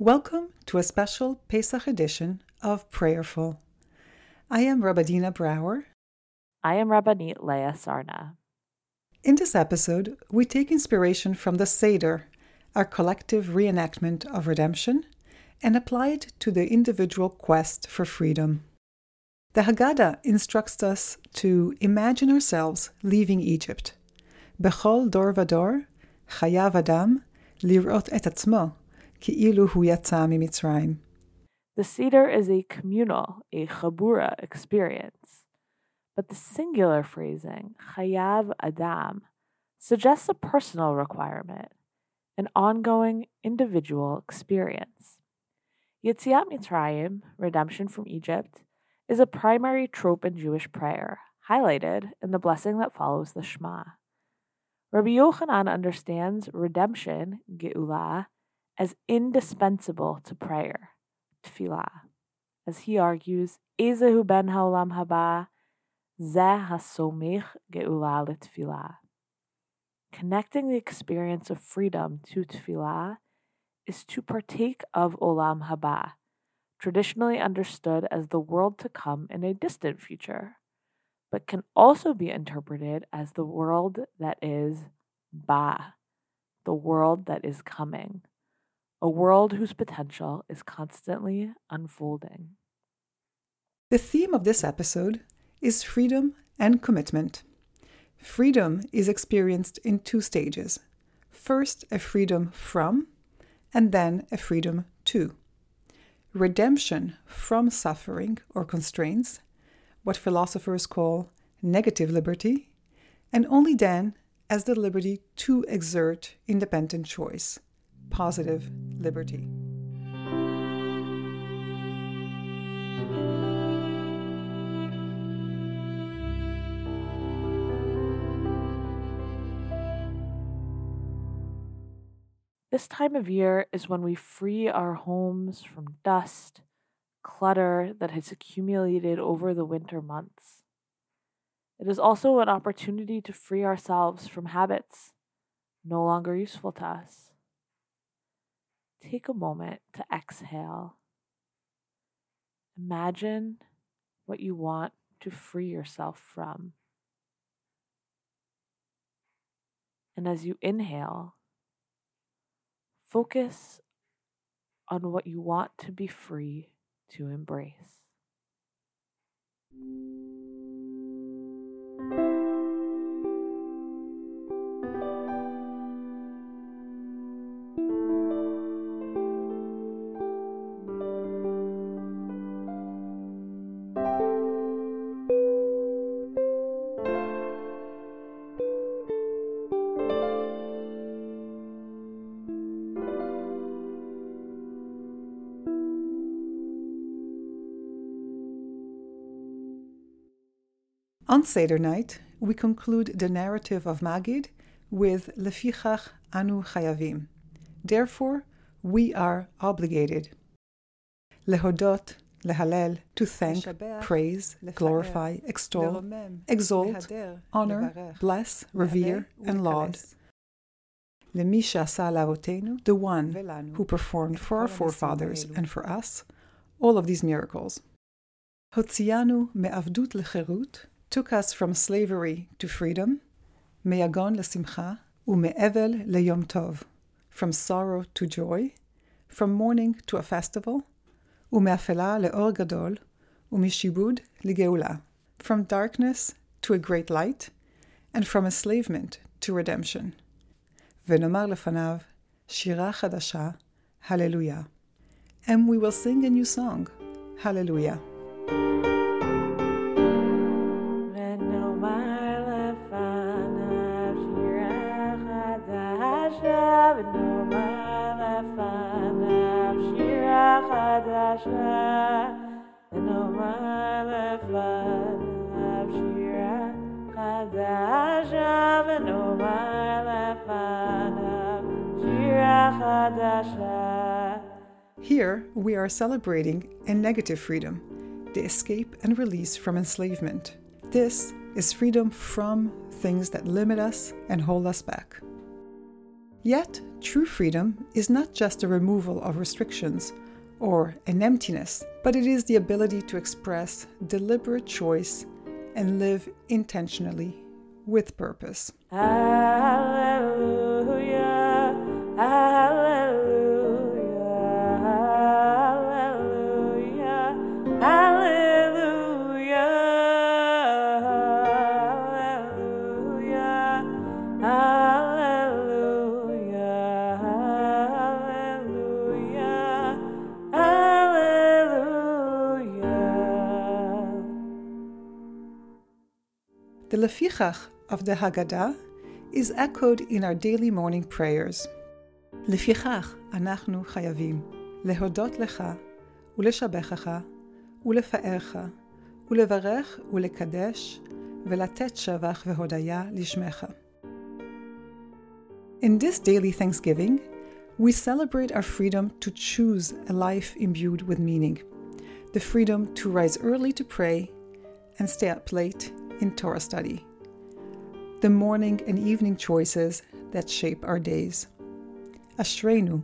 Welcome to a special Pesach edition of Prayerful. I am Rabba Dina Brawer. I am Rabbanit Leah Sarna. In this episode, we take inspiration from the Seder, our collective reenactment of redemption, and apply it to the individual quest for freedom. The Haggadah instructs us to imagine ourselves leaving Egypt. Bechol dor vador, chayav adam, lirot et atzmo, mimitzrayim. The Seder is a communal, a chabura experience. But the singular phrasing, chayav adam, suggests a personal requirement, an ongoing individual experience. Yetziat Mitzrayim, redemption from Egypt, is a primary trope in Jewish prayer, highlighted in the blessing that follows the Shema. Rabbi Yochanan understands redemption, Geulah, as indispensable to prayer, tefillah. As he argues, Ezehu ben haolam haba, zeh hasomich Geulah tefillah. Connecting the experience of freedom to tefillah is to partake of olam haba, traditionally understood as the world to come in a distant future, but can also be interpreted as the world that is ba, the world that is coming, a world whose potential is constantly unfolding. The theme of this episode is freedom and commitment. Freedom is experienced in two stages. First, a freedom from, and then a freedom to redemption from suffering or constraints, what philosophers call negative liberty, and only then as the liberty to exert independent choice, positive liberty. This time of year is when we free our homes from dust, clutter that has accumulated over the winter months. It is also an opportunity to free ourselves from habits no longer useful to us. Take a moment to exhale. Imagine what you want to free yourself from. And as you inhale, Focus on what you want to be free to embrace. On Seder night, we conclude the narrative of Magid with Lefichach anu chayavim. Therefore, we are obligated. Lehodot, lehalel, to thank, praise, glorify, extol, exalt, honor, bless, revere, and laud. Lemisha salavotenu, the one who performed for our forefathers and for us all of these miracles. Hotzianu me'avdut lecherut, took us from slavery to freedom, me'agon lesimcha, ume'evel leyom tov, from sorrow to joy, from mourning to a festival, ume'afela leor gadol, umishibud ligeula, from darkness to a great light, and from enslavement to redemption. ונאמר לפניו, שירה חדשה, hallelujah. And we will sing a new song, hallelujah. Here, we are celebrating a negative freedom, the escape and release from enslavement. This is freedom from things that limit us and hold us back. Yet, true freedom is not just a removal of restrictions or an emptiness, but it is the ability to express deliberate choice and live intentionally with purpose. Hallelujah, The Lefichach of the Haggadah is echoed in our daily morning prayers. לפיכך אנחנו חייבים להודות לך ולשבחך ולפארך ולברך ולקדש ולתת שבח והודיה לשמך. In this daily thanksgiving, we celebrate our freedom to choose a life imbued with meaning, the freedom to rise early to pray and stay up late in Torah study, the morning and evening choices that shape our days. אשרינו,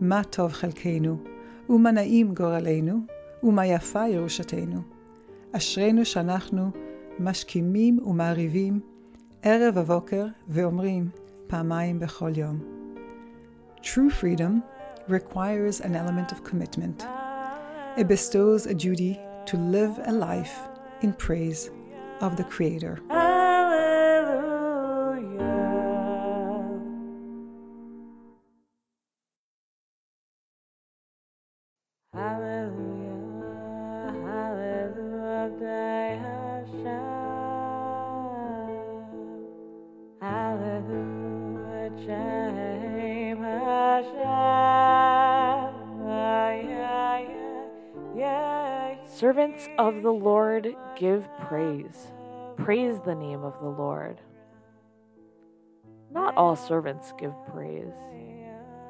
מה טוב חלקנו, ומה נעים גורלנו, ומה יפה ירושתנו. אשרינו שאנחנו משכימים ומעריבים ערב ובוקר ואומרים פעמיים בכל יום. True freedom requires an element of commitment. It bestows a duty to live a life in praise of the Creator. Hallelujah. Hallelujah, yeah. Servants of the Lord, give praise. Praise the name of the Lord. Not all servants give praise.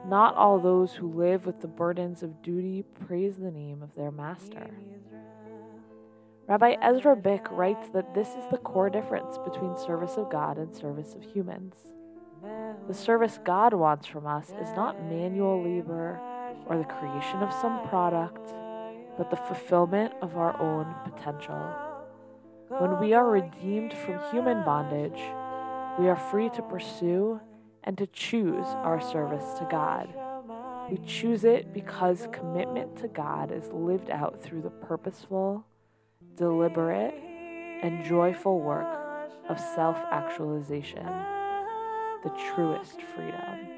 Not all those who live with the burdens of duty praise the name of their master. Rabbi Ezra Bick writes that this is the core difference between service of God and service of humans. The service God wants from us is not manual labor or the creation of some product, but the fulfillment of our own potential. When we are redeemed from human bondage, we are free to pursue and to choose our service to God. We choose it because commitment to God is lived out through the purposeful, deliberate, and joyful work of self actualization, the truest freedom.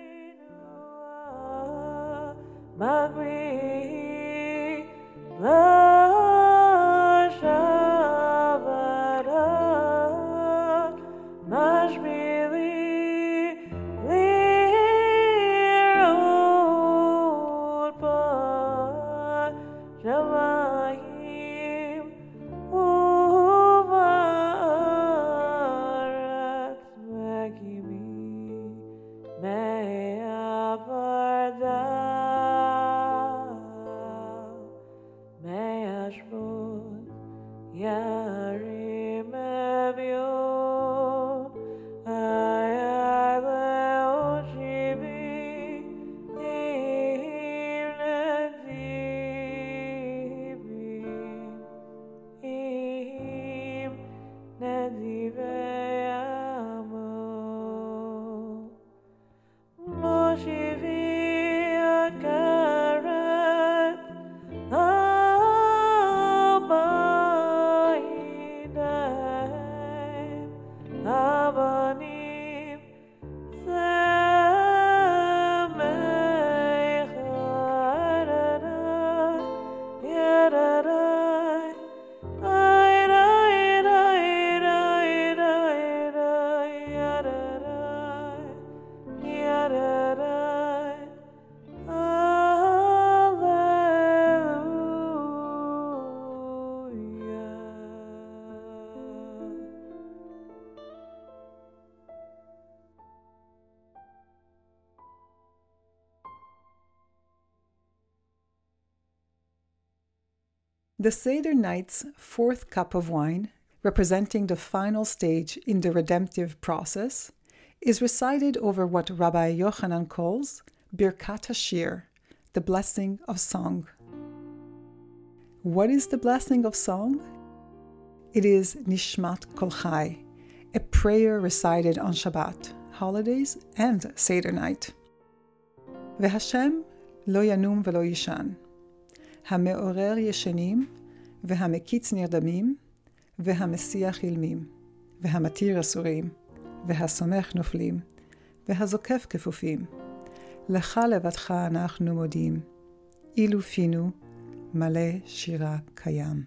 Me'avarda The Seder night's fourth cup of wine, representing the final stage in the redemptive process, is recited over what Rabbi Yochanan calls Birkat Hashir, the blessing of song. What is the blessing of song? It is Nishmat Kol Chai, a prayer recited on Shabbat, holidays, and Seder night. Vehashem lo yanum velo yishan. המעורר ישנים, והמקיץ נרדמים, והמסיח אילמים, והמתיר אסורים, והסומך נופלים, והזוקף כפופים. לך לבדך אנחנו מודים, אילו פינו מלא שירה קיים.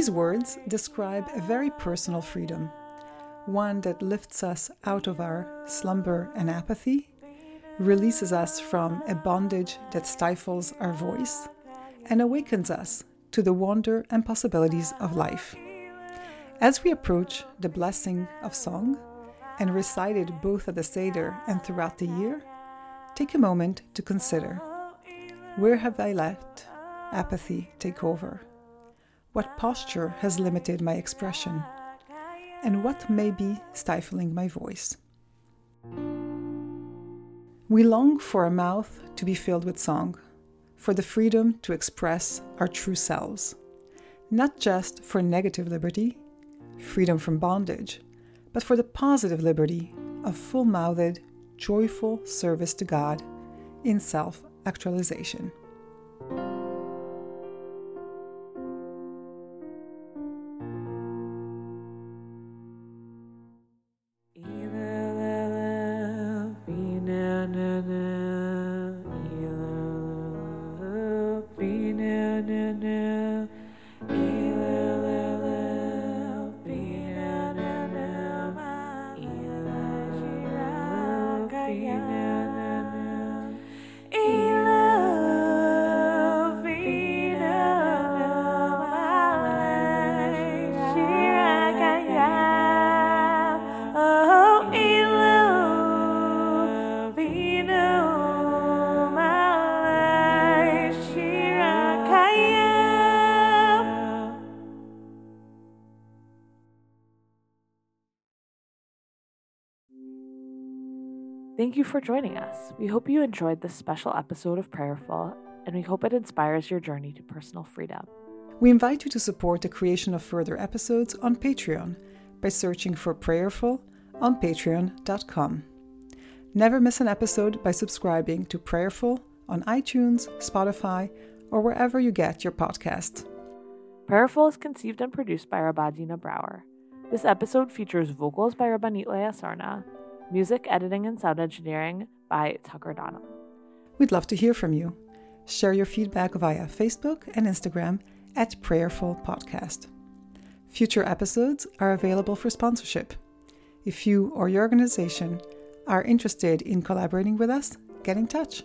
These words describe a very personal freedom, one that lifts us out of our slumber and apathy, releases us from a bondage that stifles our voice, and awakens us to the wonder and possibilities of life. As we approach the blessing of song, and recited both at the Seder and throughout the year, take a moment to consider where have I let apathy take over? What posture has limited my expression? And what may be stifling my voice? We long for a mouth to be filled with song, for the freedom to express our true selves, not just for negative liberty, freedom from bondage, but for the positive liberty of full mouthed, joyful service to God in self actualization. For joining us. We hope you enjoyed this special episode of Prayerful, and we hope it inspires your journey to personal freedom. We invite you to support the creation of further episodes on Patreon by searching for Prayerful on patreon.com. Never miss an episode by subscribing to Prayerful on iTunes, Spotify, or wherever you get your podcasts. Prayerful is conceived and produced by Rabba Dina Brawer. This episode features vocals by Rabbanit Leah Sarna, Music editing and sound engineering by Tucker Donnelly. We'd love to hear from you. Share your feedback via Facebook and Instagram at Prayerful Podcast. Future episodes are available for sponsorship. If you or your organization are interested in collaborating with us, get in touch.